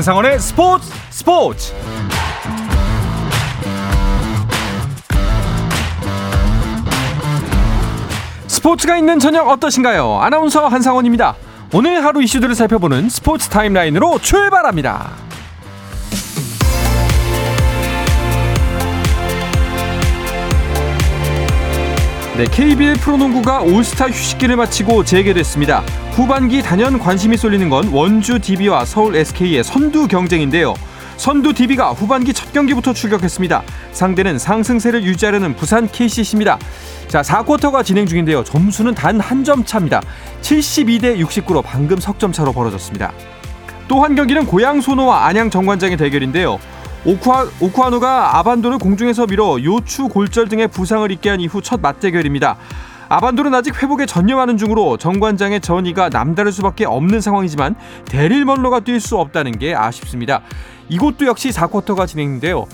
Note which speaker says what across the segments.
Speaker 1: 한상원의 스포츠 스포츠 스포츠가 있는 저녁 어떠신가요? 아나운서 한상원입니다. 오늘 하루 이슈들을 살펴보는 스포츠 타임라인으로 출발합니다. 네, KBL 프로농구가 올스타 휴식기를 마치고 재개됐습니다. 후반기 단연 관심이 쏠리는 건 원주 DB와 서울 SK의 선두 경쟁인데요. 선두 DB가 후반기 첫 경기부터 출격했습니다. 상대는 상승세를 유지하려는 부산 KCC입니다. 자, 4쿼터가 진행 중인데요. 점수는 단 한 점 차입니다. 72대 69로 방금 석점 차로 벌어졌습니다. 또 한 경기는 고양 소노와 안양 정관장의 대결인데요. 오쿠하, 오쿠하노가 아반도를 공중에서 밀어 요추 골절 등의 부상을 입게 한 이후 첫 맞대결입니다. 아반도는 아직 회복에 전념하는 중으로 정관장의 전이가 남다를 수밖에 없는 상황이지만 데릴 먼로가 뛸 수 없다는 게 아쉽습니다. 이곳도 역시 4쿼터가 진행인데요.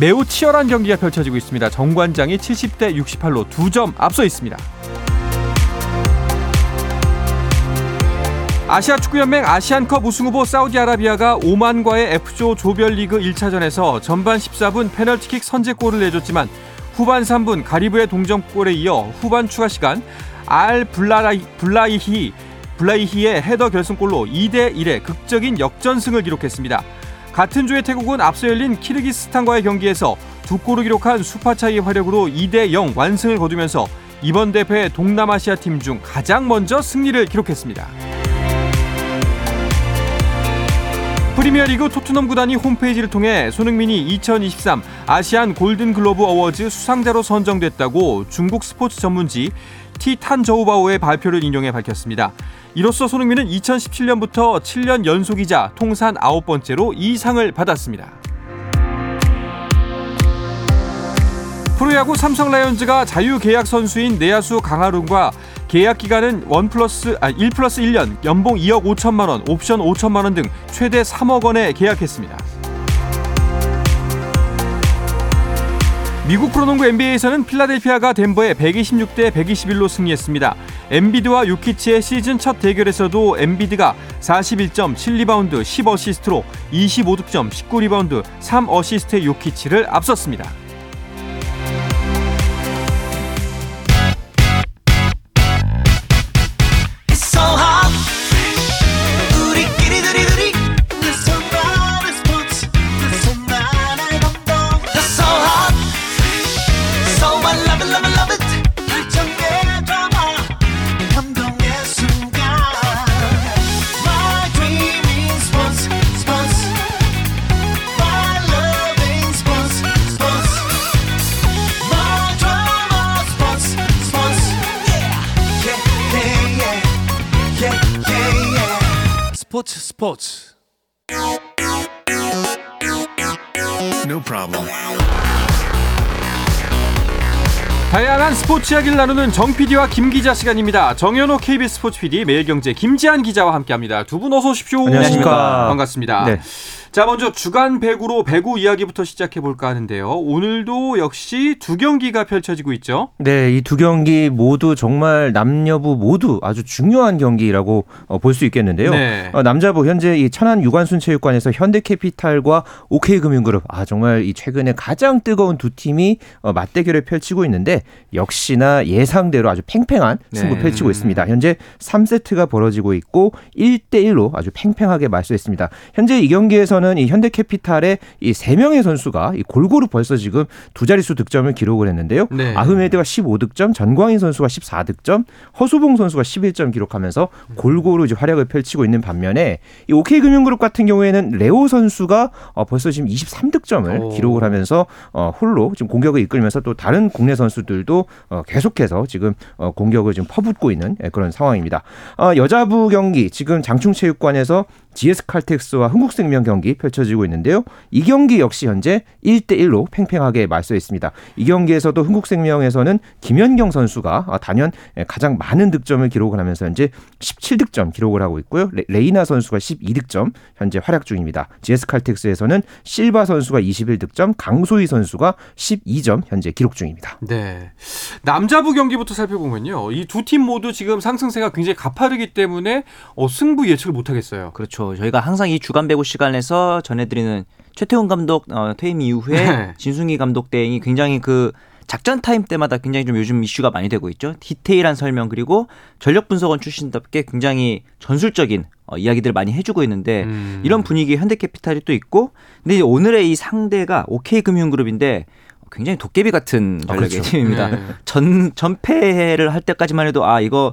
Speaker 1: 매우 치열한 경기가 펼쳐지고 있습니다. 정관장이 70대 68로 두 점 앞서 있습니다. 아시아 축구연맹 아시안컵 우승 후보 사우디아라비아가 오만과의 F조 조별리그 1차전에서 전반 14분 페널티킥 선제골을 내줬지만 후반 3분 가리브의 동점골에 이어 후반 추가 시간 알 블라이, 블라이히 블라이히의 헤더 결승골로 2대 1의 극적인 역전승을 기록했습니다. 같은 조의 태국은 앞서 열린 키르기스탄과의 경기에서 두 골을 기록한 수파차이의 활약으로 2대 0 완승을 거두면서 이번 대회 동남아시아 팀 중 가장 먼저 승리를 기록했습니다. 프리미어리그 토트넘 구단이 홈페이지를 통해 손흥민이 2023 아시안 골든 글로브 어워즈 수상자로 선정됐다고 중국 스포츠 전문지 티탄 저우바오의 발표를 인용해 밝혔습니다. 이로써 손흥민은 2017년부터 7년 연속이자 통산 9번째로 이 상을 받았습니다. 프로야구 삼성 라이온즈가 자유 계약 선수인 내야수 강하룬과 계약 기간은 1 플러스 아, 1 플러스 1년 연봉 2억 5천만 원, 옵션 5천만 원 등 최대 3억 원에 계약했습니다. 미국 프로농구 NBA에서는 필라델피아가 덴버에 126대 121로 승리했습니다. 엠비드와 요키치의 시즌 첫 대결에서도 엠비드가 41점, 7리바운드, 10어시스트로 25득점, 19리바운드, 3어시스트의 요키치를 앞섰습니다.
Speaker 2: 스포츠
Speaker 1: No 다양한 스포츠 이야기를 나누는 정 PD와 김 기자 시간입니다. 정현호 KBS 스포츠 PD, 매일경제 김지한 기자와 함께합니다. 두 분 어서 오십시오.
Speaker 3: 안녕하십니까.
Speaker 1: 반갑습니다. 네. 자, 먼저 주간 배구로 배구 이야기부터 시작해 볼까 하는데요. 오늘도 역시 두 경기가 펼쳐지고 있죠.
Speaker 3: 네, 이 두 경기 모두 정말 남녀부 모두 아주 중요한 경기라고 어, 볼수 있겠는데요. 네. 어, 남자부 현재 이 천안 유관순 체육관에서 현대캐피탈과 OK금융그룹 아 정말 이 최근에 가장 뜨거운 두 팀이 어, 맞대결을 펼치고 있는데 역시나 예상대로 아주 팽팽한 승부 네. 펼치고 있습니다. 현재 3세트가 벌어지고 있고 1대 1로 아주 팽팽하게 말소했습니다. 현재 이 경기에서 는 보면은 이 현대캐피탈의 이 세 명의 선수가 이 골고루 벌써 지금 두 자릿수 득점을 기록을 했는데요. 네. 아흐메드가 15득점, 전광인 선수가 14득점, 허수봉 선수가 11점 기록하면서 골고루 이제 활약을 펼치고 있는 반면에 이 OK금융그룹 같은 경우에는 레오 선수가 어 벌써 지금 23득점을 오. 기록을 하면서 어 홀로 지금 공격을 이끌면서 또 다른 국내 선수들도 어 계속해서 지금 어 공격을 지금 퍼붓고 있는 예, 그런 상황입니다. 어 여자부 경기 지금 장충체육관에서 GS 칼텍스와 흥국생명 경기 펼쳐지고 있는데요. 이 경기 역시 현재 1대 1로 팽팽하게 말소했습니다. 이 경기에서도 흥국생명에서는 김연경 선수가 단연 가장 많은 득점을 기록을 하면서 현재 17득점 기록을 하고 있고요. 레이나 선수가 12득점 현재 활약 중입니다. GS 칼텍스에서는 실바 선수가 21득점, 강소희 선수가 12점 현재 기록 중입니다.
Speaker 1: 네. 남자부 경기부터 살펴보면요. 이 두 팀 모두 지금 상승세가 굉장히 가파르기 때문에 어, 승부 예측을 못 하겠어요.
Speaker 3: 그렇죠.
Speaker 4: 그렇죠. 저희가 항상 이 주간 배구 시간에서 전해드리는 최태훈 감독 어, 퇴임 이후에 네. 진승기 감독 대행이 굉장히 그 작전 타임 때마다 굉장히 좀 요즘 이슈가 많이 되고 있죠. 디테일한 설명 그리고 전력 분석원 출신답게 굉장히 전술적인 어, 이야기들을 많이 해주고 있는데 음. 이런 분위기 현대캐피탈이 또 있고 근데 오늘의 이 상대가 OK금융그룹인데 굉장히 도깨비 같은 전력의 아, 그렇죠. 팀입니다. 네. 전 전패를 할 때까지만 해도 아 이거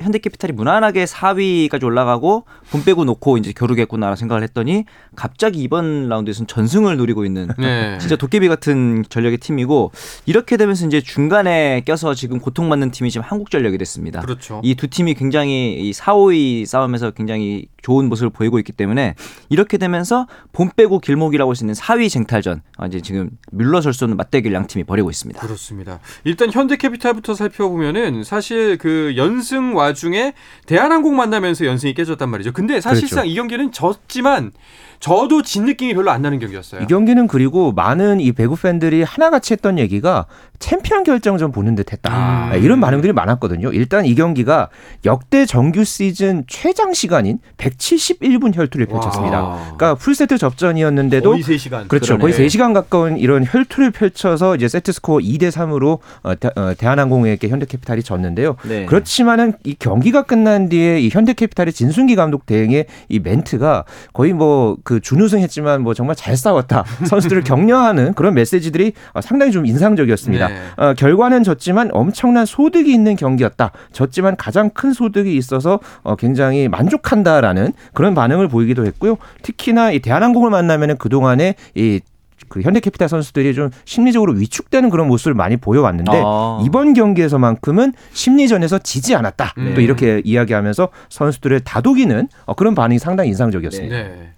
Speaker 4: 현대캐피탈이 무난하게 4위까지 올라가고 분 빼고 놓고 이제 겨루겠구나 생각을 했더니 갑자기 이번 라운드에서는 전승을 노리고 있는 네. 진짜 도깨비 같은 전력의 팀이고 이렇게 되면서 이제 중간에 껴서 지금 고통받는 팀이 지금 한국전력이 됐습니다.
Speaker 1: 그렇죠.
Speaker 4: 이 두 팀이 굉장히 이 4, 5위 싸움에서 굉장히 좋은 모습을 보이고 있기 때문에 이렇게 되면서 본 빼고 길목이라고 할 수 있는 4위 쟁탈전 아, 이제 지금 물러설 수 없는 맞대결 양 팀이 벌이고 있습니다.
Speaker 1: 그렇습니다. 일단 현대캐피탈부터 살펴보면은 사실 그 연승 와중에 대한항공 만나면서 연승이 깨졌단 말이죠. 근데 사실상 그렇죠. 이 경기는 졌지만 저도 진 느낌이 별로 안 나는 경기였어요.
Speaker 3: 이 경기는 그리고 많은 이 배구 팬들이 하나같이 했던 얘기가 챔피언 결정전 보는 듯 했다 음. 이런 반응들이 많았거든요. 일단 이 경기가 역대 정규 시즌 최장 시간인 171분 혈투를 펼쳤습니다. 와. 그러니까 풀세트 접전이었는데도
Speaker 1: 거의 3시간
Speaker 3: 그렇죠. 그러네. 거의 3시간 가까운 이런 혈투를 펼쳐서 이제 세트 스코어 2대 3으로 어, 어, 대한항공에게 현대캐피탈이 졌는데요. 네. 그렇지만은 이 경기가 끝난 뒤에 이 현대캐피탈의 진순기 감독 대행의 이 멘트가 거의 뭐 그 준우승했지만 뭐 정말 잘 싸웠다 선수들을 격려하는 그런 메시지들이 어, 상당히 좀 인상적이었습니다. 네. 어, 결과는 졌지만 엄청난 소득이 있는 경기였다. 졌지만 가장 큰 소득이 있어서 어, 굉장히 만족한다라는 그런 반응을 보이기도 했고요. 특히나 이 대한항공을 만나면은 그 동안에 이 그 현대캐피탈 선수들이 좀 심리적으로 위축되는 그런 모습을 많이 보여왔는데 아. 이번 경기에서만큼은 심리전에서 지지 않았다. 음. 또 이렇게 이야기하면서 선수들을 다독이는 어, 그런 반응이 상당히 인상적이었습니다. 네. 네.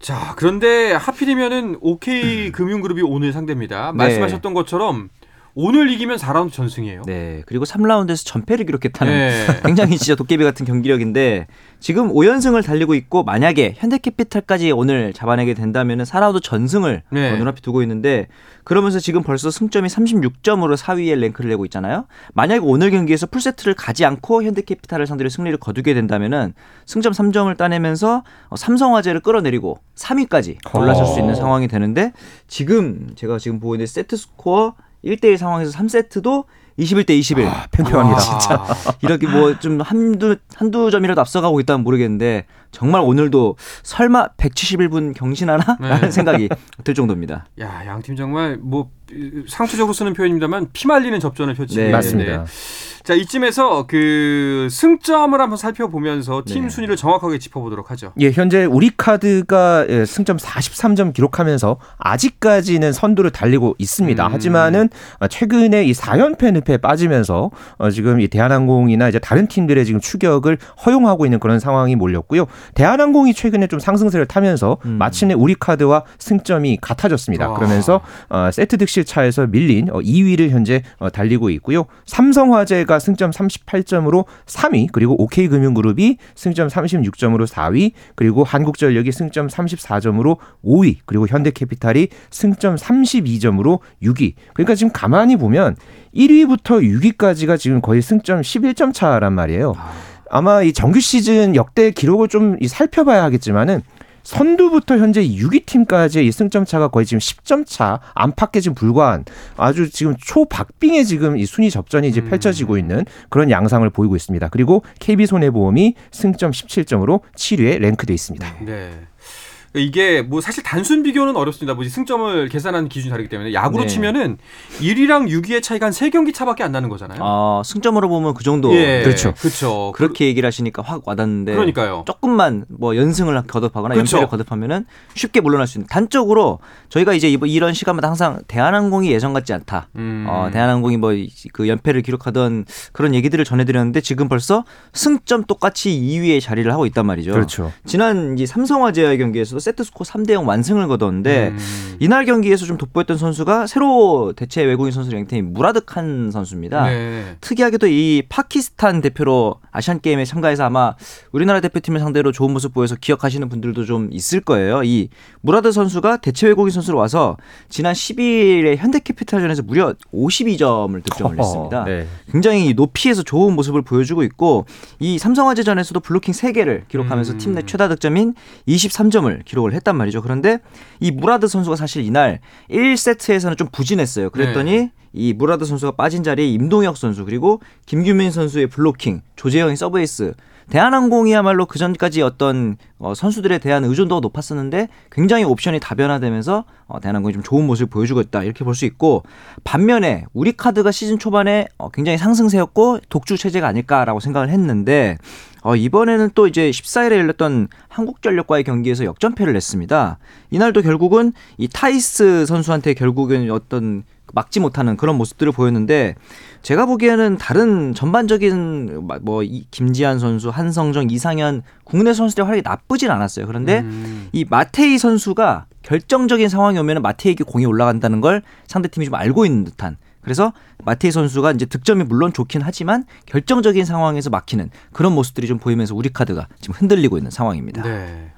Speaker 1: 자, 그런데 하필이면은 OK 금융그룹이 오늘 상대입니다. 말씀하셨던 네. 것처럼 오늘 이기면 4라운드 전승이에요.
Speaker 4: 네. 그리고 3라운드에서 전패를 기록했다는 네. 굉장히 진짜 도깨비 같은 경기력인데 지금 5연승을 달리고 있고 만약에 현대캐피탈까지 오늘 잡아내게 된다면 4라운드 전승을 네. 눈앞에 두고 있는데 그러면서 지금 벌써 승점이 36점으로 4위에 랭크를 내고 있잖아요. 만약에 오늘 경기에서 풀세트를 가지 않고 현대캐피탈을 상대로 승리를 거두게 된다면 승점 3점을 따내면서 삼성화재를 끌어내리고 3위까지 올라설 수 있는 어. 상황이 되는데 지금 제가 지금 보고 있는 세트 스코어 1대1 상황에서 3세트도 21대 21. 아,
Speaker 3: 팽팽합니다. 아,
Speaker 4: 진짜. 이렇게 뭐 좀 한두, 한두 점이라도 앞서가고 있다면 모르겠는데 정말 오늘도 설마 171분 경신하나? 네. 라는 생각이 들 정도입니다.
Speaker 1: 야, 양 팀 정말 뭐 상투적으로 쓰는 표현입니다만 피말리는 접전을 펼치고 네.
Speaker 3: 맞습니다.
Speaker 1: 자, 이쯤에서 그 승점을 한번 살펴보면서 팀 네. 순위를 정확하게 짚어보도록 하죠.
Speaker 3: 예, 현재 우리 카드가 예, 승점 43점 기록하면서 아직까지는 선두를 달리고 있습니다. 음. 하지만은 최근에 이 4연패 늪에 빠지면서 어, 지금 이 대한항공이나 이제 다른 팀들의 지금 추격을 허용하고 있는 그런 상황이 몰렸고요. 대한항공이 최근에 좀 상승세를 타면서 음. 마침내 우리 카드와 승점이 같아졌습니다. 와. 그러면서 어, 세트 득실 차에서 밀린 2위를 어, 현재 달리고 있고요. 삼성화재가 가 승점 38점으로 3위, 그리고 OK금융그룹이 승점 36점으로 4위, 그리고 한국전력이 승점 34점으로 5위, 그리고 현대캐피탈이 승점 32점으로 6위. 그러니까 지금 가만히 보면 1위부터 6위까지가 지금 거의 승점 11점 차란 말이에요. 아마 이 정규 시즌 역대 기록을 좀 살펴봐야 하겠지만은 선두부터 현재 6위 팀까지의 이 승점 차가 거의 지금 10점 차 안팎에 지금 불과한 아주 지금 초박빙의 지금 이 순위 접전이 이제 음. 펼쳐지고 있는 그런 양상을 보이고 있습니다. 그리고 KB 손해보험이 승점 17점으로 7위에 랭크돼 있습니다.
Speaker 1: 네. 이게 뭐 사실 단순 비교는 어렵습니다. 뭐 승점을 계산하는 기준이 다르기 때문에 야구로 네. 치면은 1위랑 6위의 차이가 한 3경기 차밖에 안 나는 거잖아요.
Speaker 4: 아, 승점으로 보면 그 정도.
Speaker 1: 예, 그렇죠. 그렇죠.
Speaker 4: 그렇게 얘기를 하시니까 확 와닿는데
Speaker 1: 그러니까요.
Speaker 4: 조금만 뭐 연승을 거듭하거나 그렇죠. 연패를 거듭하면은 쉽게 물러날 수 있는 단적으로 저희가 이제 이런 시간마다 항상 대한항공이 예전 같지 않다. 음. 어, 대한항공이 뭐 그 연패를 기록하던 그런 얘기들을 전해 드렸는데 지금 벌써 승점 똑같이 2위에 자리를 하고 있단 말이죠.
Speaker 3: 그렇죠.
Speaker 4: 지난 이제 삼성화재와의 경기에서도 세트 스코어 3대 0 완승을 거뒀는데 음. 이날 경기에서 좀 돋보였던 선수가 새로 대체 외국인 선수 랭템인 무라드 칸 선수입니다. 네. 특이하게도 이 파키스탄 대표로 아시안 게임에 참가해서 아마 우리나라 대표팀을 상대로 좋은 모습 보여서 기억하시는 분들도 좀 있을 거예요. 이 무라드 선수가 대체 외국인 선수로 와서 지난 12일에 현대캐피탈전에서 무려 52점을 득점을 했습니다. 네. 굉장히 높이에서 좋은 모습을 보여주고 있고 이 삼성화재전에서도 블로킹 3개를 기록하면서 음. 팀내 최다 득점인 23점을 기록을 했단 말이죠. 그런데 이 무라드 선수가 사실 이날 1세트에서는 좀 부진했어요. 그랬더니 네. 이 무라드 선수가 빠진 자리에 임동혁 선수 그리고 김규민 선수의 블로킹, 조재영의 서브에이스 대한항공이야말로 그 전까지 어떤 어, 선수들에 대한 의존도가 높았었는데 굉장히 옵션이 다변화되면서 어, 대한항공이 좀 좋은 모습을 보여주고 있다 이렇게 볼 수 있고 반면에 우리 카드가 시즌 초반에 어, 굉장히 상승세였고 독주 체제가 아닐까라고 생각을 했는데 어, 이번에는 또 이제 14일에 열렸던 한국전력과의 경기에서 역전패를 냈습니다. 이날도 결국은 이 타이스 선수한테 결국은 어떤 막지 못하는 그런 모습들을 보였는데 제가 보기에는 다른 전반적인 뭐 김지한 선수, 한성정, 이상현 국내 선수들의 활약이 나쁘진 않았어요. 그런데 음. 이 마테이 선수가 결정적인 상황이 오면 마테이에게 공이 올라간다는 걸 상대팀이 좀 알고 있는 듯한 그래서 마테이 선수가 이제 득점이 물론 좋긴 하지만 결정적인 상황에서 막히는 그런 모습들이 좀 보이면서 우리 카드가 지금 흔들리고 있는 상황입니다. 네.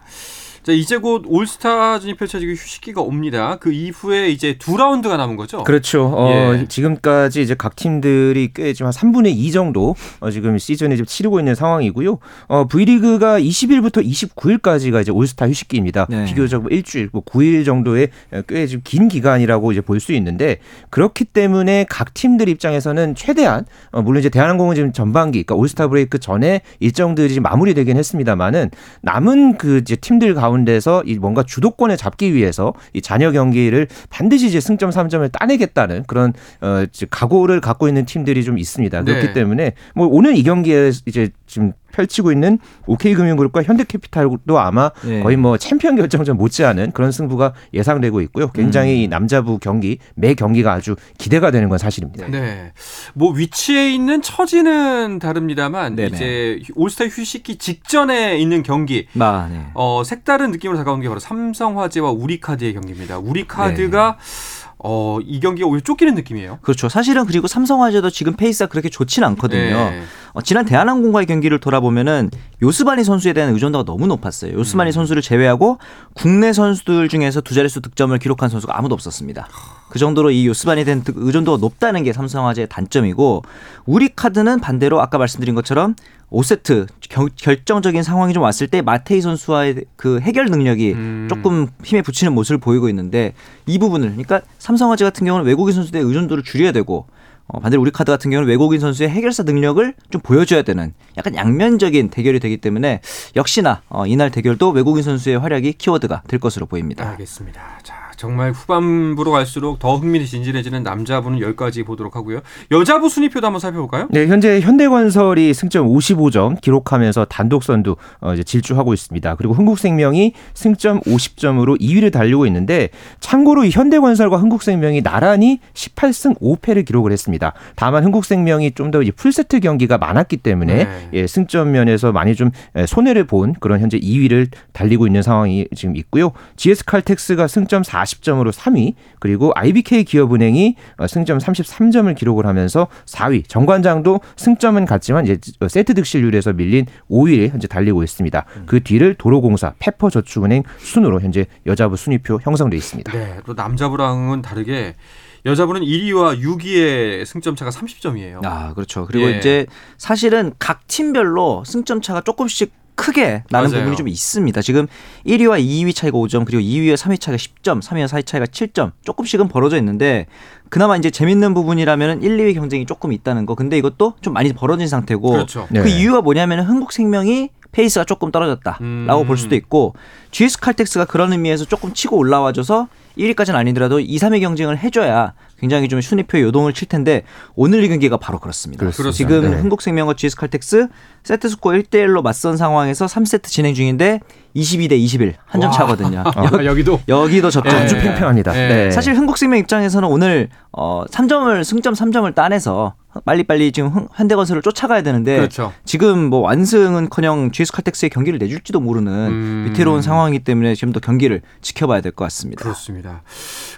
Speaker 1: 자, 이제 곧 올스타전이 펼쳐지고 휴식기가 옵니다. 그 이후에 이제 두 라운드가 남은 거죠?
Speaker 3: 그렇죠. 어, 예. 지금까지 이제 각 팀들이 꽤 지금 한 3분의 2 정도 어, 지금 시즌을 지금 치르고 있는 상황이고요. 어, V리그가 20일부터 29일까지가 이제 올스타 휴식기입니다. 네. 비교적 뭐 일주일, 뭐 9일 정도의 꽤 지금 긴 기간이라고 이제 볼 수 있는데 그렇기 때문에 각 팀들 입장에서는 최대한 어, 물론 이제 대한항공은 지금 전반기, 그러니까 올스타 브레이크 전에 일정들이 마무리되긴 했습니다만은 남은 그 이제 팀들 가운데 가운데서 이 뭔가 주도권을 잡기 위해서 이 잔여 경기를 반드시 이제 승점 3점을 따내겠다는 그런 어 각오를 갖고 있는 팀들이 좀 있습니다. 그렇기 네. 때문에 뭐 오늘 이 경기에 이제 지금 펼치고 있는 OK금융그룹과 현대캐피탈도 아마 네. 거의 뭐 챔피언 결정전 못지않은 그런 승부가 예상되고 있고요. 굉장히 음. 남자부 경기 매 경기가 아주 기대가 되는 건 사실입니다.
Speaker 1: 네. 뭐 위치에 있는 처지는 다릅니다만 네네. 이제 올스타 휴식기 직전에 있는 경기 아, 네. 어, 색다른 느낌으로 다가오는 게 바로 삼성화재와 우리카드의 경기입니다. 우리카드가 네. 어, 이 경기가 오히려 쫓기는 느낌이에요.
Speaker 4: 그렇죠. 사실은 그리고 삼성화재도 지금 페이스가 그렇게 좋지는 않거든요. 네. 어, 지난 대한항공과의 경기를 돌아보면은 요스바니 선수에 대한 의존도가 너무 높았어요. 요스바니 음. 선수를 제외하고 국내 선수들 중에서 두 자릿수 득점을 기록한 선수가 아무도 없었습니다. 그 정도로 이 요스바니에 대한 의존도가 높다는 게 삼성화재의 단점이고 우리 카드는 반대로 아까 말씀드린 것처럼 5세트 결정적인 상황이 좀 왔을 때 마테이 선수와의 그 해결 능력이 음. 조금 힘에 부치는 모습을 보이고 있는데 이 부분을 그러니까 삼성화재 같은 경우는 외국인 선수들의 의존도를 줄여야 되고 어, 반대로 우리 카드 같은 경우는 외국인 선수의 해결사 능력을 좀 보여줘야 되는 약간 양면적인 대결이 되기 때문에 역시나 어, 이날 대결도 외국인 선수의 활약이 키워드가 될 것으로 보입니다.
Speaker 1: 알겠습니다. 자, 정말 후반부로 갈수록 더 흥미진진해지는 남자부는 여기까지 보도록 하고요. 여자부 순위표도 한번 살펴볼까요?
Speaker 3: 네, 현재 현대건설이 승점 55점 기록하면서 단독 선두 어, 이제 질주하고 있습니다. 그리고 흥국생명이 승점 50점으로 2위를 달리고 있는데 참고로 이 현대건설과 흥국생명이 나란히 18승 5패를 기록을 했습니다. 다만 흥국생명이 좀 더 풀세트 경기가 많았기 때문에 네. 예, 승점 면에서 많이 좀 손해를 본 그런 현재 2위를 달리고 있는 상황이 지금 있고요. GS칼텍스가 승점 40 40점으로 3위, 그리고 IBK 기업은행이 어, 승점 33점을 기록을 하면서 4위. 정관장도 승점은 같지만 이제 세트 득실률에서 밀린 5위에 현재 달리고 있습니다. 음. 그 뒤를 도로공사, 페퍼저축은행 순으로 현재 여자부 순위표 형성돼 있습니다.
Speaker 1: 네, 또 남자부랑은 다르게 여자부는 1위와 6위의 승점 차가 30점이에요.
Speaker 4: 아, 그렇죠. 그리고 예. 이제 사실은 각 팀별로 승점 차가 조금씩 크게 나는 맞아요. 부분이 좀 있습니다. 지금 1위와 2위 차이가 5점, 그리고 2위와 3위 차이가 10점, 3위와 4위 차이가 7점, 조금씩은 벌어져 있는데 그나마 이제 재밌는 부분이라면 1, 2위 경쟁이 조금 있다는 거. 근데 이것도 좀 많이 벌어진 상태고 그렇죠. 그 네. 이유가 뭐냐면 흥국생명이 페이스가 조금 떨어졌다라고 음. 볼 수도 있고 GS 칼텍스가 그런 의미에서 조금 치고 올라와줘서 1위까지는 아니더라도 2, 3위 경쟁을 해줘야 굉장히 좀 순위표 요동을 칠 텐데 오늘 이 경기가 바로 그렇습니다. 그렇습니다. 지금 네. 흥국생명과 GS 칼텍스 세트 스코어 1대 1로 맞선 상황에서 3세트 진행 중인데 22대 21 한 점 차거든요.
Speaker 1: 여, 여기도
Speaker 4: 여기도 접점
Speaker 3: 아주 팽팽합니다. 네.
Speaker 4: 네. 사실 흥국생명 입장에서는 오늘 어 3점을 승점 3점을 따내서 빨리빨리 지금 현대건설을 쫓아가야 되는데 그렇죠. 지금 뭐 완승은커녕 GS 칼텍스의 경기를 내줄지도 모르는 음. 위태로운 상황이기 때문에 지금 더 경기를 지켜봐야 될 것 같습니다.
Speaker 1: 그렇습니다.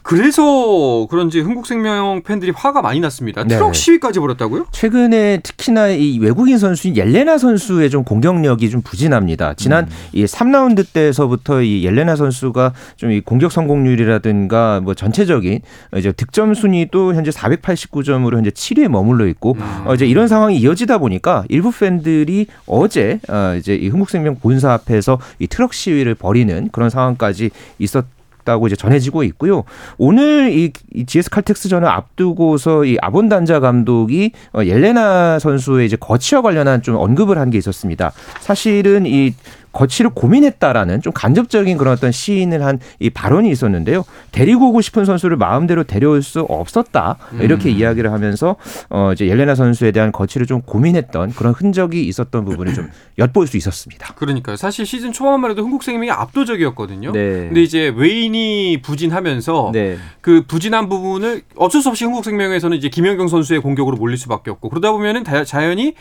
Speaker 1: 그래서 그런지 흥국생명 팬들이 화가 많이 났습니다. 네. 트럭 시위까지 벌였다고요?
Speaker 3: 최근에 특히나 이 외국인 선수인 옐레나 선수의 좀 공격력이 좀 부진합니다. 지난 음. 이 3라운드 때서부터 이 옐레나 선수가 좀 이 공격 성공률이라든가 뭐 전체적인 이제 득점 순위도 현재 489점으로 현재 7위에 머물러 있고 음. 어 이제 이런 상황이 이어지다 보니까 일부 팬들이 어제 어 이제 이 흥국생명 본사 앞에서 이 트럭 시위를 벌이는 그런 상황까지 있었 다고 이제 전해지고 있고요. 오늘 이, 이 GS 칼텍스전을 앞두고서 이 아본단자 감독이 어, 옐레나 선수의 이제 거치와 관련한 좀 언급을 한 게 있었습니다. 사실은 이 거치를 고민했다라는 좀 간접적인 그런 어떤 시인을 한 이 발언이 있었는데요. 데리고 오고 싶은 선수를 마음대로 데려올 수 없었다 이렇게 음. 이야기를 하면서 어 이제 옐레나 선수에 대한 거치를 좀 고민했던 그런 흔적이 있었던 부분을 좀 엿볼 수 있었습니다.
Speaker 1: 그러니까요. 사실 시즌 초반만 해도 흥국생명이 압도적이었거든요. 네. 근데 이제 외인이 부진하면서 네. 그 부진한 부분을 어쩔 수 없이 흥국생명에서는 이제 김연경 선수의 공격으로 몰릴 수밖에 없고 그러다 보면은 자연히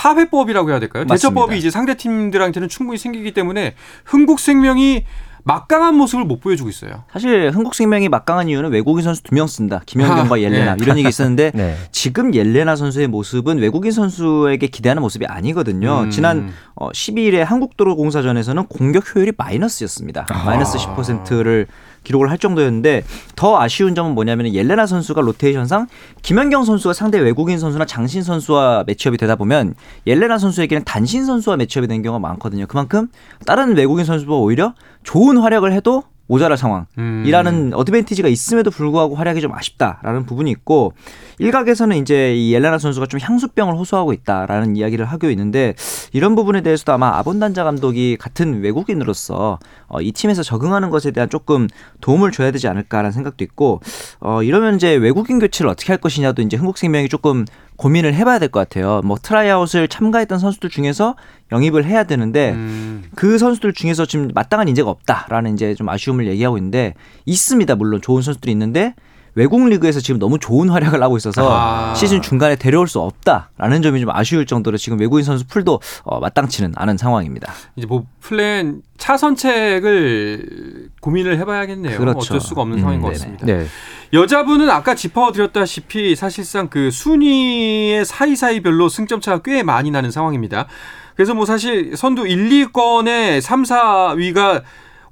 Speaker 1: 파회법이라고 해야 될까요? 맞습니다. 대처법이 이제 상대 팀들한테는 충분히 생기기 때문에 흥국생명이 막강한 모습을 못 보여주고 있어요.
Speaker 4: 사실 흥국생명이 막강한 이유는 외국인 선수 두 명 쓴다. 김연경과 아, 옐레나 네. 이런 얘기 있었는데 네. 지금 옐레나 선수의 모습은 외국인 선수에게 기대하는 모습이 아니거든요. 음. 지난 12일에 어, 한국도로공사전에서는 공격 효율이 마이너스였습니다. 아. 마이너스 10%를 기록을 할 정도였는데 더 아쉬운 점은 뭐냐면 옐레나 선수가 로테이션상 김연경 선수가 상대 외국인 선수나 장신 선수와 매치업이 되다 보면 옐레나 선수에게는 단신 선수와 매치업이 되는 경우가 많거든요. 그만큼 다른 외국인 선수보다 오히려 좋은 활약을 해도 모자랄 상황이라는 음. 어드밴티지가 있음에도 불구하고 활약이 좀 아쉽다라는 부분이 있고 일각에서는 이제 이 엘레나 선수가 좀 향수병을 호소하고 있다라는 이야기를 하고 있는데 이런 부분에 대해서도 아마 아본단자 감독이 같은 외국인으로서 어, 이 팀에서 적응하는 것에 대한 조금 도움을 줘야 되지 않을까라는 생각도 있고 어, 이러면 이제 외국인 교체를 어떻게 할 것이냐도 이제 흥국생명이 조금 고민을 해봐야 될 것 같아요. 뭐 트라이아웃을 참가했던 선수들 중에서 영입을 해야 되는데 음. 그 선수들 중에서 지금 마땅한 인재가 없다라는 이제 좀 아쉬움을 얘기하고 있는데 있습니다. 물론 좋은 선수들이 있는데 외국 리그에서 지금 너무 좋은 활약을 하고 있어서 아. 시즌 중간에 데려올 수 없다라는 점이 좀 아쉬울 정도로 지금 외국인 선수 풀도 어, 마땅치는 않은 상황입니다.
Speaker 1: 이제 뭐 플랜 차선책을 고민을 해봐야겠네요. 그렇죠. 어쩔 수가 없는 음, 상황인 것 같습니다. 네. 여자분은 아까 짚어드렸다시피 사실상 그 순위의 사이사이별로 승점 차가 꽤 많이 나는 상황입니다. 그래서 뭐 사실 선두 1, 2권의 3, 4위가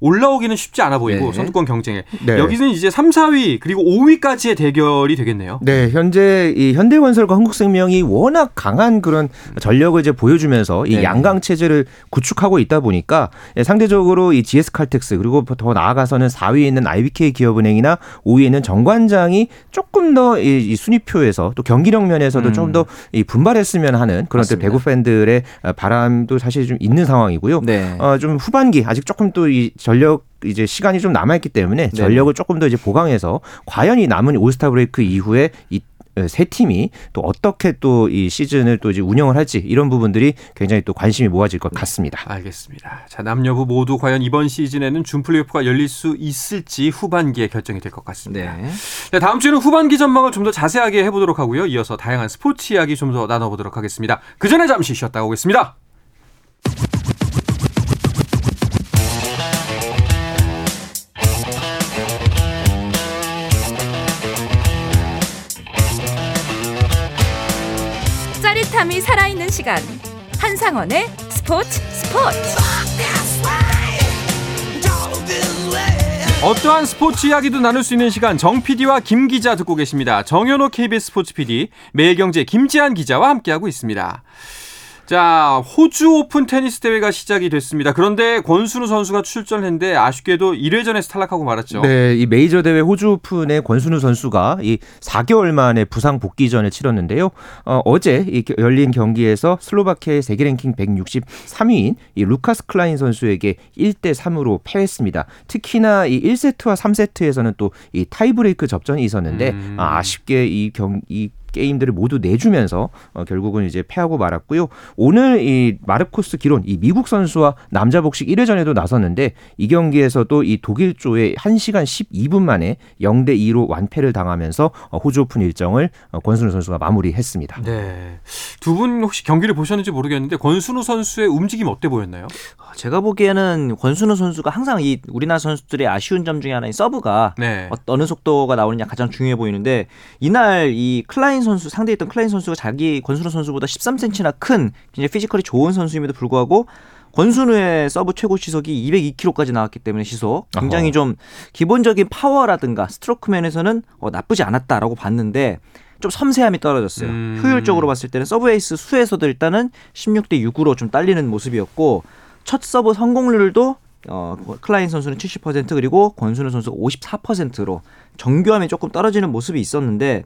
Speaker 1: 올라오기는 쉽지 않아 보이고 네. 선두권 경쟁에 네. 여기는 이제 3, 4위 그리고 5위까지의 대결이 되겠네요.
Speaker 3: 네, 현재 이 현대건설과 한국생명이 워낙 강한 그런 전력을 이제 보여주면서 이 네. 양강 체제를 구축하고 있다 보니까 예, 상대적으로 이 GS 칼텍스 그리고 더 나아가서는 4위에 있는 IBK 기업은행이나 5위에 있는 정관장이 조금 더 이 순위표에서 또 경기력 면에서도 음. 조금 더 분발했으면 하는 그런 배구 팬들의 바람도 사실 좀 있는 상황이고요. 네. 어, 좀 후반기 아직 조금 또이 전력 이제 시간이 좀 남아있기 때문에 전력을 조금 더 이제 보강해서 과연 이 남은 올스타 브레이크 이후에 이세 팀이 또 어떻게 또 이 시즌을 또 이제 운영을 할지 이런 부분들이 굉장히 또 관심이 모아질 것 같습니다.
Speaker 1: 네, 알겠습니다. 자 남녀부 모두 과연 이번 시즌에는 준 플레이오프가 열릴 수 있을지 후반기에 결정이 될 것 같습니다. 네. 네, 다음 주에는 후반기 전망을 좀 더 자세하게 해보도록 하고요. 이어서 다양한 스포츠 이야기 좀 더 나눠보도록 하겠습니다. 그 전에 잠시 쉬었다 오겠습니다.
Speaker 5: 살아있는 시간 한상원의 스포츠 스포츠
Speaker 1: 어떠한 스포츠 이야기도 나눌 수 있는 시간 정 PD와 김 기자 듣고 계십니다. 정현호 KBS 스포츠 PD, 매일경제 김지한 기자와 함께하고 있습니다. 자, 호주 오픈 테니스 대회가 시작이 됐습니다. 그런데 권순우 선수가 출전했는데 아쉽게도 1회전에서 탈락하고 말았죠.
Speaker 3: 네, 이 메이저 대회 호주 오픈의 권순우 선수가 이 4개월 만에 부상 복귀전을 치렀는데요. 어, 이 열린 경기에서 슬로바키아의 세계 랭킹 163위인 이 루카스 클라인 선수에게 1대 3으로 패했습니다. 특히나 이 1세트와 3세트에서는 또 이 타이브레이크 접전이 있었는데 음. 아, 아쉽게 이 경, 이 게임들을 모두 내주면서 어, 결국은 이제 패하고 말았고요. 오늘 이 마르코스 기론 이 미국 선수와 남자 복식 1회전에도 나섰는데 이 경기에서도 이 독일 조에 1시간 12분 만에 0대 2로 완패를 당하면서 어, 호주 오픈 일정을 어, 권순우 선수가 마무리했습니다.
Speaker 1: 네. 두 분 혹시 경기를 보셨는지 모르겠는데 권순우 선수의 움직임 어때 보였나요?
Speaker 4: 제가 보기에는 권순우 선수가 항상 이 우리나라 선수들의 아쉬운 점 중에 하나인 서브가
Speaker 1: 네.
Speaker 4: 어느 속도가 나오느냐 가장 중요해 보이는데 이날 이 클라인 선수 상대했던 클라인 선수가 자기 권순우 선수보다 13cm나 큰 굉장히 피지컬이 좋은 선수임에도 불구하고 권순우의 서브 최고 시속이 202km까지 나왔기 때문에 시속 굉장히
Speaker 3: 어허.
Speaker 4: 좀 기본적인 파워라든가 스트로크 면에서는 어, 나쁘지 않았다라고 봤는데 좀 섬세함이 떨어졌어요.
Speaker 1: 음.
Speaker 4: 효율적으로 봤을 때는 서브 에이스 수에서도 일단은 16대 6으로 좀 딸리는 모습이었고 첫 서브 성공률도 어, 클라인 선수는 70% 그리고 권순우 선수가 54%로 정교함이 조금 떨어지는 모습이 있었는데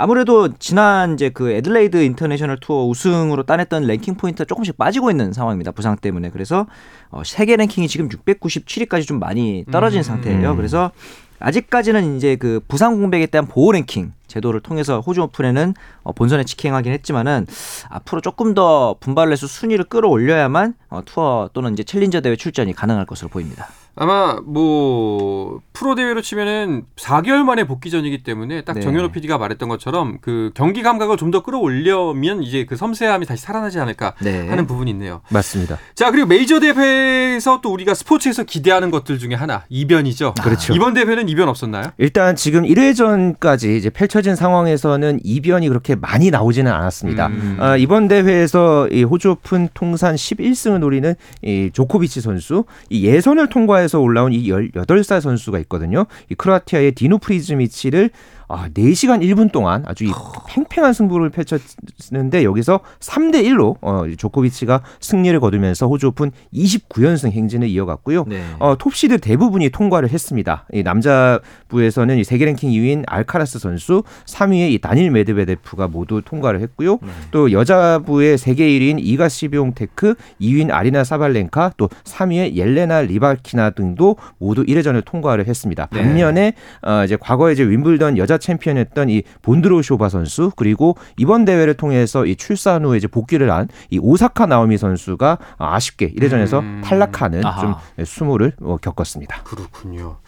Speaker 4: 아무래도 지난 이제 그 애들레이드 인터내셔널 투어 우승으로 따냈던 랭킹 포인트가 조금씩 빠지고 있는 상황입니다. 부상 때문에. 그래서 어, 세계 랭킹이 지금 697위까지 좀 많이 떨어진
Speaker 1: 음.
Speaker 4: 상태예요. 그래서 아직까지는 이제 그 부상 공백에 대한 보호 랭킹 제도를 통해서 호주 오픈에는 어, 본선에 직행하긴 했지만은 앞으로 조금 더 분발을 해서 순위를 끌어올려야만 어, 투어 또는 이제 챌린저 대회 출전이 가능할 것으로 보입니다.
Speaker 1: 아마 뭐 프로 대회로 치면은 4개월 만에 복귀전이기 때문에 딱
Speaker 4: 네.
Speaker 1: 정현호 PD가 말했던 것처럼 그 경기 감각을 좀 더 끌어올려면 이제 그 섬세함이 다시 살아나지 않을까
Speaker 4: 네.
Speaker 1: 하는 부분이 있네요.
Speaker 3: 맞습니다.
Speaker 1: 자 그리고 메이저 대회에서 또 우리가 스포츠에서 기대하는 것들 중에 하나 이변이죠.
Speaker 3: 그렇죠.
Speaker 1: 이번 대회는 이변 없었나요?
Speaker 3: 일단 지금 1회전까지 이제 펼쳐진 상황에서는 이변이 그렇게 많이 나오지는 않았습니다.
Speaker 1: 음.
Speaker 3: 아, 이번 대회에서 이 호주 오픈 통산 11승을 노리는 이 조코비치 선수, 이 예선을 통과해서 올라온 이 18살 선수가 있거든요. 이 크로아티아의 디노 프리즈미치를 아, 4시간 1분 동안 아주 이 팽팽한 승부를 펼쳤는데 여기서 3대 1로 어, 조코비치가 승리를 거두면서 호주 오픈 29연승 행진을 이어갔고요.
Speaker 4: 네.
Speaker 3: 어, 톱시드 대부분이 통과를 했습니다. 이 남자부에서는 이 세계 랭킹 2위인 알카라스 선수, 3위의 이 다닐 메드베데프가 모두 통과를 했고요. 또 여자부의 세계 1위인 이가 시비옹테크, 2위인 아리나 사발렌카, 또 3위의 옐레나 리바키나 등도 모두 1회전을 통과를 했습니다.
Speaker 1: 네.
Speaker 3: 반면에 어, 이제 과거에 이제 윔블던 여자 챔피언이었던 이 본드로쇼바 선수 그리고 이번 대회를 통해서 이 출산 후에 이제 복귀를 한 이 오사카 나오미 선수가 아쉽게 1회전에서
Speaker 1: 음.
Speaker 3: 탈락하는
Speaker 4: 아하.
Speaker 3: 좀 수모를 어, 겪었습니다.
Speaker 1: 그렇군요.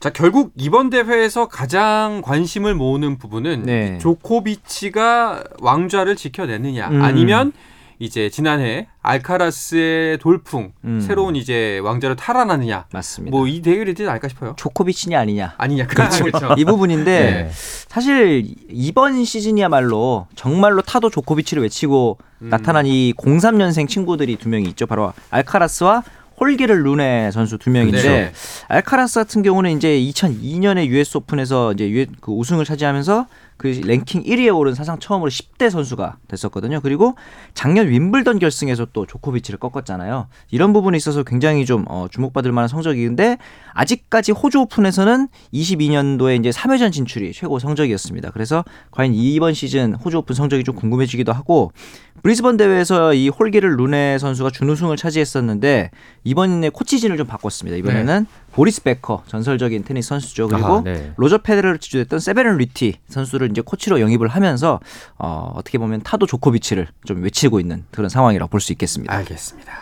Speaker 1: 자 결국 이번 대회에서 가장 관심을 모으는 부분은
Speaker 4: 네.
Speaker 1: 조코비치가 왕좌를 지켜내느냐
Speaker 4: 음.
Speaker 1: 아니면 이제 지난해 알카라스의 돌풍
Speaker 4: 음.
Speaker 1: 새로운 이제 왕좌를 탈환하느냐
Speaker 4: 맞습니다.
Speaker 1: 뭐 이 대결이 되지 않을까 싶어요.
Speaker 4: 조코비치냐 아니냐.
Speaker 1: 아니냐 그렇죠. 그렇죠.
Speaker 4: 이 부분인데
Speaker 3: 네.
Speaker 4: 사실 이번 시즌이야말로 정말로 타도 조코비치를 외치고
Speaker 1: 음.
Speaker 4: 나타난 이 03년생 친구들이 두 명이 있죠. 바로 알카라스와 홀기를 루네 선수 두 명인데
Speaker 1: 네.
Speaker 4: 알카라스 같은 경우는 이제 2002년에 US 오픈에서 이제 유- 그 우승을 차지하면서 그 랭킹 1위에 오른 사상 처음으로 10대 선수가 됐었거든요. 그리고 작년 윔블던 결승에서 또 조코비치를 꺾었잖아요. 이런 부분에 있어서 굉장히 좀 어, 주목받을 만한 성적인데 아직까지 호주 오픈에서는 22년도에 이제 3회전 진출이 최고 성적이었습니다. 그래서 과연 이번 시즌 호주 오픈 성적이 좀 궁금해지기도 하고 브리즈번 대회에서 이 홀게르 루네 선수가 준우승을 차지했었는데 이번에 코치진을 좀 바꿨습니다. 이번에는 보리스 베커 전설적인 테니스 선수죠. 그리고
Speaker 3: 아, 네.
Speaker 4: 로저 페데러를 지도했던 세베린 뤼티 선수를 이제 코치로 영입을 하면서 어, 어떻게 보면 타도 조코비치를 좀 외치고 있는 그런 상황이라고 볼 수 있겠습니다.
Speaker 1: 알겠습니다.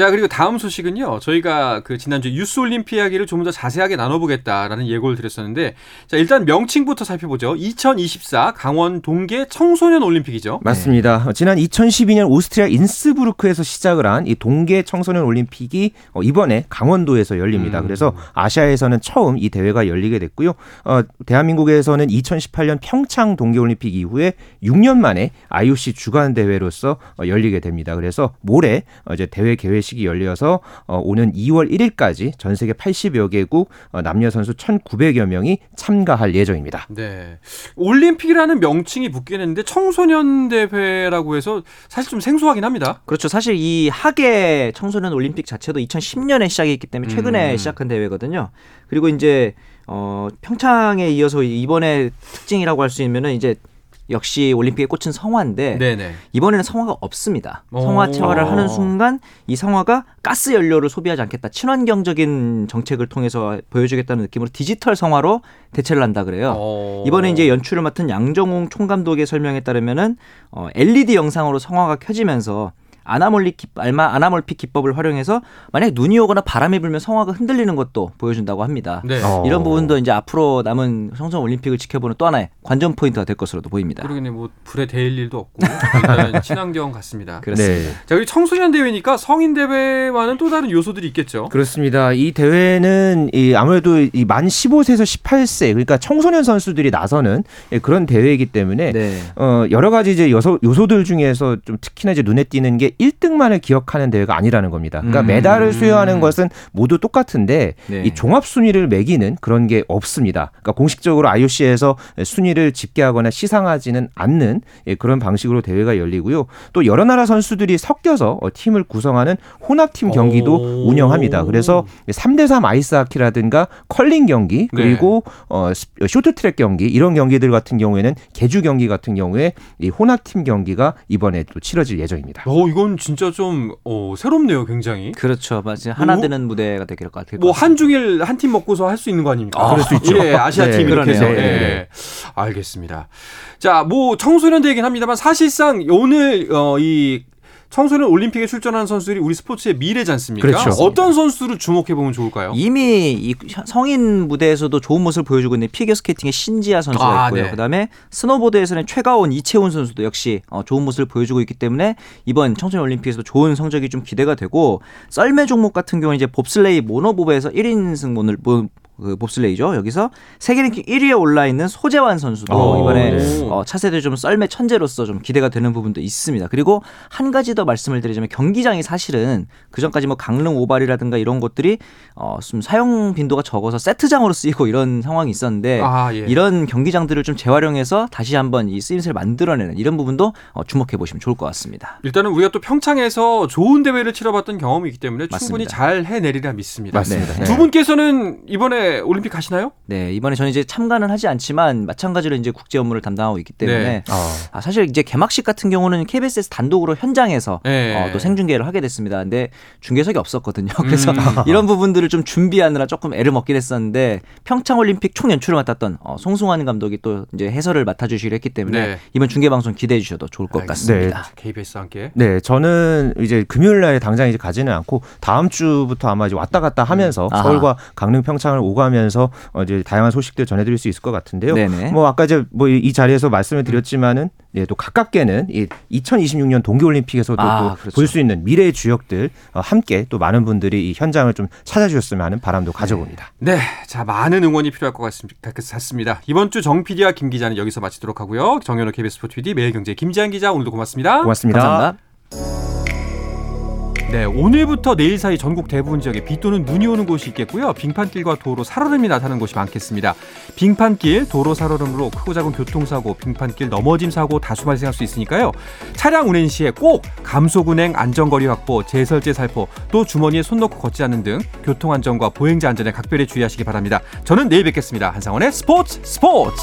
Speaker 1: 자 그리고 다음 소식은요. 저희가 그 지난주 유스 올림피 이야기를 좀 더 자세하게 나눠보겠다라는 예고를 드렸었는데 자 일단 명칭부터 살펴보죠. 2024 강원 동계 청소년 올림픽이죠.
Speaker 3: 맞습니다. 어, 지난 2012년 오스트리아 인스부르크에서 시작을 한 이 동계 청소년 올림픽이 어, 이번에 강원도에서 열립니다.
Speaker 1: 음.
Speaker 3: 그래서 아시아에서는 처음 이 대회가 열리게 됐고요. 어, 대한민국에서는 2018년 평창 동계 올림픽 이후에 6년 만에 IOC 주간 대회로서 어, 열리게 됩니다. 그래서 모레 어, 이제 대회 개회식 이 열려서 어, 오는 2월 1일까지 전 세계 80여 개국 어, 남녀 선수 1,900여 명이 참가할 예정입니다.
Speaker 1: 네. 올림픽이라는 명칭이 붙긴 했는데 청소년 대회라고 해서 사실 좀 생소하긴 합니다.
Speaker 4: 그렇죠. 사실 이 하계 청소년 올림픽 자체도 2010년에 시작했기 때문에 최근에
Speaker 1: 음.
Speaker 4: 시작한 대회거든요. 그리고 이제 어 평창에 이어서 이번에 특징이라고 할 수 있면은 이제 역시 올림픽에 꽂힌 성화인데 네네. 이번에는 성화가 없습니다. 성화체화를 하는 순간 이 성화가 가스 연료를 소비하지 않겠다. 친환경적인 정책을 통해서 보여주겠다는 느낌으로 디지털 성화로 대체를 한다 그래요. 이번에 이제 연출을 맡은 양정웅 총감독의 설명에 따르면은 어, LED 영상으로 성화가 켜지면서 아나몰리 기, 알마 anamorphic 기법을 활용해서 만약 눈이 오거나 바람이 불면 성화가 흔들리는 것도 보여준다고 합니다. 네. 어. 이런 부분도 이제 앞으로 남은 청소 올림픽을 지켜보는 또 하나의 관전 포인트가 될 것으로도 보입니다.
Speaker 1: 그러겠네, 뭐 불에 데일 일도 없고 친환경 같습니다.
Speaker 4: 그렇습니다. 네.
Speaker 1: 자, 여기 청소년 대회니까 성인 대회와는 또 다른 요소들이 있겠죠.
Speaker 3: 그렇습니다. 이 대회는 이 아무래도 이 만 15세에서 18세 그러니까 청소년 선수들이 나서는 그런 대회이기 때문에 네. 어, 여러 가지 이제 요소, 요소들 중에서 좀 특히나 이제 눈에 띄는 게 1등만을 기억하는 대회가 아니라는 겁니다. 그러니까 음. 메달을 수여하는 것은 모두 똑같은데 네. 이 종합 순위를 매기는 그런 게 없습니다. 그러니까 공식적으로 IOC에서 순위를 집계하거나 시상하지는 않는 예, 그런 방식으로 대회가 열리고요. 또 여러 나라 선수들이 섞여서 어, 팀을 구성하는 혼합팀 경기도 오. 운영합니다. 그래서 3대3 아이스하키라든가 컬링 경기 네. 그리고 네. 어, 쇼트트랙 경기 이런 경기들 같은 경우에는 개주 경기 같은 경우에 이 혼합팀 경기가 이번에 또 치러질 예정입니다.
Speaker 1: 오, 이건 이건 진짜 좀 어, 새롭네요, 굉장히.
Speaker 4: 그렇죠, 맞아요. 하나 뭐, 되는 무대가 될것 같아요.
Speaker 1: 뭐 한중일 한 팀 먹고서 할 수 있는 거 아닙니까?
Speaker 3: 아, 그럴 수 있죠.
Speaker 1: 예, 아시아 네, 팀 이렇게 해서. 네. 예. 알겠습니다. 자, 뭐 청소년 대회긴 합니다만 사실상 오늘 어, 이 청소년 올림픽에 출전하는 선수들이 우리 스포츠의 미래지 않습니까?
Speaker 3: 그렇죠.
Speaker 1: 어떤 선수를 주목해 보면 좋을까요?
Speaker 4: 이미 이 성인 무대에서도 좋은 모습을 보여주고 있는 피겨 스케이팅의 신지아 선수가 아, 있고요. 네. 그다음에 스노보드에서는 최가온, 이채운 선수도 역시 어, 좋은 모습을 보여주고 있기 때문에 이번 청소년 올림픽에서도 좋은 성적이 좀 기대가 되고 썰매 종목 같은 경우는 이제 봅슬레이 모노봅에서 1인승 오늘 그 봅슬레이죠. 여기서 세계 랭킹 1위에 올라 있는 소재환 선수도 오, 어, 이번에 네. 어, 차세대 좀 썰매 천재로서 좀 기대가 되는 부분도 있습니다. 그리고 한 가지 더 말씀을 드리자면 경기장이 사실은 그 전까지 뭐 강릉 오발이라든가 이런 것들이 어, 좀 사용 빈도가 적어서 세트장으로 쓰이고 이런 상황이 있었는데 아, 예. 이런 경기장들을 좀 재활용해서 다시 한번 이 쓰임새를 만들어내는 이런 부분도 어, 주목해 보시면 좋을 것 같습니다.
Speaker 1: 일단은 우리가 또 평창에서 좋은 대회를 치러봤던 경험이 있기 때문에 충분히 맞습니다. 잘 해내리라 믿습니다.
Speaker 3: 맞습니다.
Speaker 1: 네. 두 분께서는 이번에 올림픽 가시나요?
Speaker 4: 네, 이번에 저는 이제 참가는 하지 않지만 마찬가지로 이제 국제 업무를 담당하고 있기 때문에 네. 어. 아, 사실 이제 개막식 같은 경우는 KBS에서 단독으로 현장에서 네. 어, 또 생중계를 하게 됐습니다. 근데 중계석이 없었거든요. 그래서 음. 이런 부분들을 좀 준비하느라 조금 애를 먹긴 했었는데 평창 올림픽 총 연출을 맡았던 어, 송승환 감독이 또 이제 해설을 맡아주시기로 했기 때문에 네. 이번 중계 방송 기대해 주셔도 좋을 것 같습니다.
Speaker 1: 네. KBS 함께.
Speaker 3: 네, 저는 이제 금요일 날 당장 이제 가지는 않고 다음 주부터 아마 이제 왔다 갔다 하면서 음. 서울과 강릉 평창을 오고 오가면서 어, 이제 다양한 소식들 전해드릴 수 있을 것 같은데요. 네네. 뭐 아까 이제 뭐 이 자리에서 말씀을 드렸지만은 예, 또 가깝게는 이 2026년 동계올림픽에서도 아, 볼수 그렇죠. 있는 미래의 주역들 어, 함께 또 많은 분들이 이 현장을 좀 찾아주셨으면 하는 바람도 가져봅니다.
Speaker 1: 네, 자 많은 응원이 필요할 것 같습니다. 이번 주 정 PD와 김 기자는 여기서 마치도록 하고요. 정현호 KBS 스포츠 PD 매일경제 김지한 기자 오늘도 고맙습니다.
Speaker 3: 고맙습니다.
Speaker 4: 감사합니다.
Speaker 1: 네, 오늘부터 내일 사이 전국 대부분 지역에 비 또는 눈이 오는 곳이 있겠고요. 빙판길과 도로 살얼음이 나타나는 곳이 많겠습니다. 빙판길, 도로 살얼음으로 크고 작은 교통사고, 빙판길 넘어짐 사고 다수 발생할 수 있으니까요. 차량 운행 시에 꼭 감속 운행, 안전거리 확보, 제설제 살포, 또 주머니에 손 넣고 걷지 않는 등 교통 안전과 보행자 안전에 각별히 주의하시기 바랍니다. 저는 내일 뵙겠습니다. 한상원의 스포츠 스포츠.